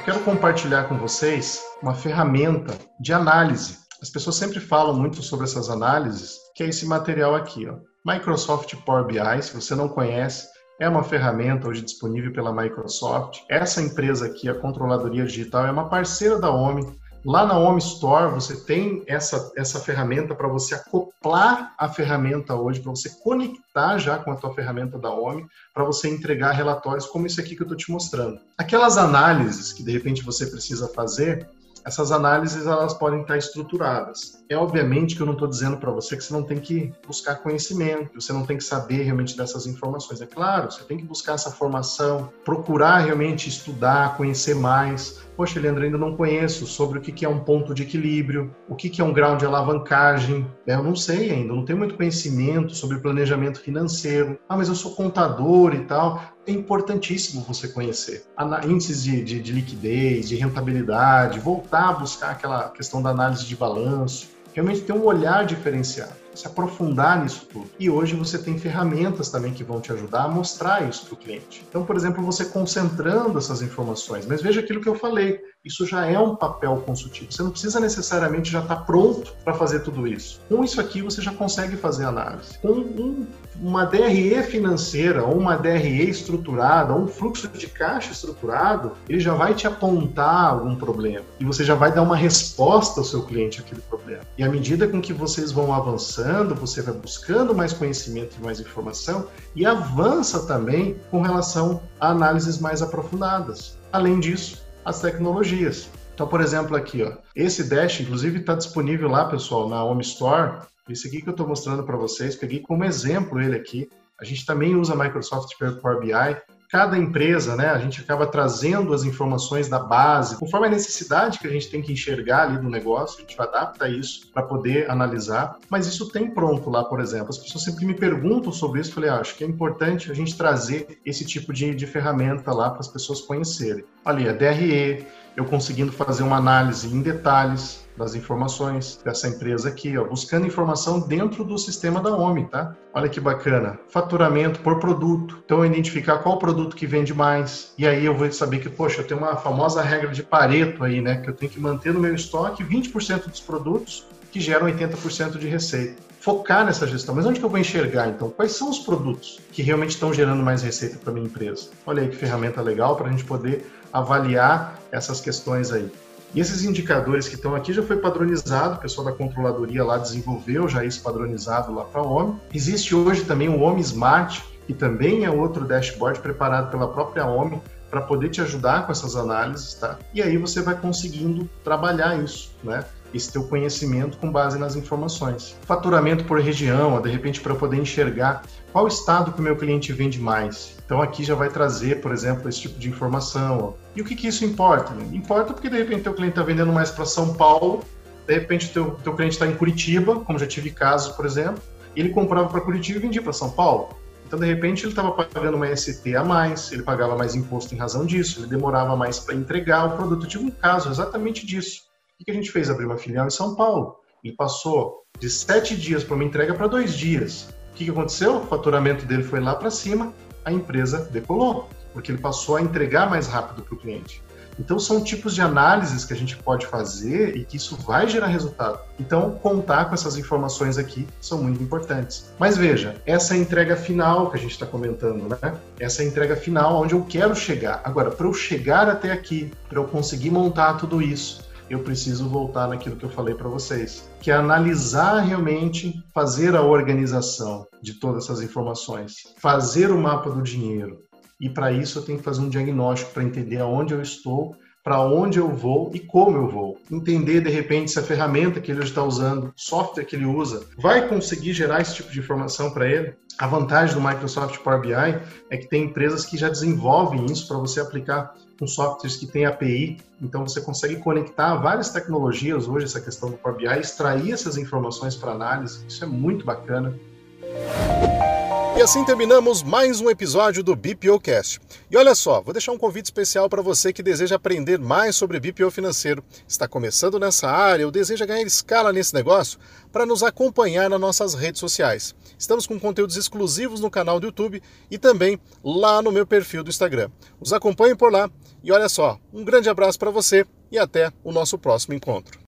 Eu quero compartilhar com vocês uma ferramenta de análise. As pessoas sempre falam muito sobre essas análises, que é esse material aqui, ó. Microsoft Power BI, se você não conhece, é uma ferramenta hoje disponível pela Microsoft. Essa empresa aqui, a Controladoria Digital, é uma parceira da OMI. Lá na Home Store você tem essa, essa ferramenta para você acoplar a ferramenta hoje, para você conectar já com a tua ferramenta da Home, para você entregar relatórios como esse aqui que eu estou te mostrando. Aquelas análises que de repente você precisa fazer, essas análises elas podem estar estruturadas. É obviamente que eu não estou dizendo para você que você não tem que buscar conhecimento, você não tem que saber realmente dessas informações. É claro, você tem que buscar essa formação, procurar realmente estudar, conhecer mais, Poxa, Leandro, ainda não conheço sobre o que é um ponto de equilíbrio, o que é um grau de alavancagem. Né? Eu não sei ainda, não tenho muito conhecimento sobre planejamento financeiro. Ah, mas eu sou contador e tal. É importantíssimo você conhecer. Índices de, de, de liquidez, de rentabilidade, voltar a buscar aquela questão da análise de balanço, realmente ter um olhar diferenciado se aprofundar nisso tudo. E hoje você tem ferramentas também que vão te ajudar a mostrar isso para o cliente. Então, por exemplo, você concentrando essas informações, mas veja aquilo que eu falei, isso já é um papel consultivo. Você não precisa necessariamente já estar tá pronto para fazer tudo isso. Com isso aqui, você já consegue fazer análise. Com um, uma DRE financeira, ou uma DRE estruturada, ou um fluxo de caixa estruturado, ele já vai te apontar algum problema. E você já vai dar uma resposta ao seu cliente àquele problema. E à medida com que vocês vão avançando, você vai buscando mais conhecimento e mais informação, e avança também com relação a análises mais aprofundadas. Além disso, as tecnologias. Então, por exemplo, aqui, ó, esse Dash, inclusive, está disponível lá, pessoal, na Home Store. Esse aqui que eu estou mostrando para vocês, peguei como exemplo ele aqui. A gente também usa Microsoft Power BI. Cada empresa, né, a gente acaba trazendo as informações da base, conforme a necessidade que a gente tem que enxergar ali do negócio, a gente adapta isso para poder analisar. Mas isso tem pronto lá, por exemplo. As pessoas sempre me perguntam sobre isso, falei, ah, acho que é importante a gente trazer esse tipo de, de ferramenta lá para as pessoas conhecerem. Ali, a DRE, eu conseguindo fazer uma análise em detalhes das informações dessa empresa aqui, ó, buscando informação dentro do sistema da OMI, tá? Olha que bacana. Faturamento por produto. Então, identificar qual produto que vende mais. E aí eu vou saber que, poxa, eu tenho uma famosa regra de Pareto aí, né? Que eu tenho que manter no meu estoque 20% dos produtos que geram 80% de receita. Focar nessa gestão. Mas onde que eu vou enxergar, então? Quais são os produtos que realmente estão gerando mais receita para minha empresa? Olha aí que ferramenta legal para a gente poder avaliar essas questões aí. E esses indicadores que estão aqui já foi padronizado, o pessoal da controladoria lá desenvolveu já isso padronizado lá para a OMI. Existe hoje também o OMI Smart, que também é outro dashboard preparado pela própria OMI para poder te ajudar com essas análises, tá? E aí você vai conseguindo trabalhar isso, né? Esse teu conhecimento com base nas informações. Faturamento por região, de repente para poder enxergar qual estado que o meu cliente vende mais. Então aqui já vai trazer, por exemplo, esse tipo de informação. E o que, que isso importa? Importa porque de repente teu cliente está vendendo mais para São Paulo, de repente teu, teu cliente está em Curitiba, como já tive casos, por exemplo, e ele comprava para Curitiba e vendia para São Paulo. Então, de repente, ele estava pagando uma ST a mais, ele pagava mais imposto em razão disso, ele demorava mais para entregar o produto. Eu tive um caso exatamente disso. O que a gente fez? Abrir uma filial em São Paulo. Ele passou de sete dias para uma entrega para dois dias. O que aconteceu? O faturamento dele foi lá para cima, a empresa decolou, porque ele passou a entregar mais rápido para o cliente. Então, são tipos de análises que a gente pode fazer e que isso vai gerar resultado. Então, contar com essas informações aqui são muito importantes. Mas veja, essa é entrega final que a gente está comentando, né? Essa é entrega final onde eu quero chegar. Agora, para eu chegar até aqui, para eu conseguir montar tudo isso, eu preciso voltar naquilo que eu falei para vocês, que é analisar realmente, fazer a organização de todas essas informações, fazer o mapa do dinheiro. E para isso eu tenho que fazer um diagnóstico para entender aonde eu estou, para onde eu vou e como eu vou. Entender de repente se a ferramenta que ele está usando, software que ele usa, vai conseguir gerar esse tipo de informação para ele. A vantagem do Microsoft Power BI é que tem empresas que já desenvolvem isso para você aplicar com softwares que têm API, então você consegue conectar várias tecnologias hoje, essa questão do Power BI, extrair essas informações para análise, isso é muito bacana. E assim terminamos mais um episódio do BPOcast. E olha só, vou deixar um convite especial para você que deseja aprender mais sobre BPO financeiro, está começando nessa área ou deseja ganhar escala nesse negócio, para nos acompanhar nas nossas redes sociais. Estamos com conteúdos exclusivos no canal do YouTube e também lá no meu perfil do Instagram. Os acompanhem por lá e olha só, um grande abraço para você e até o nosso próximo encontro.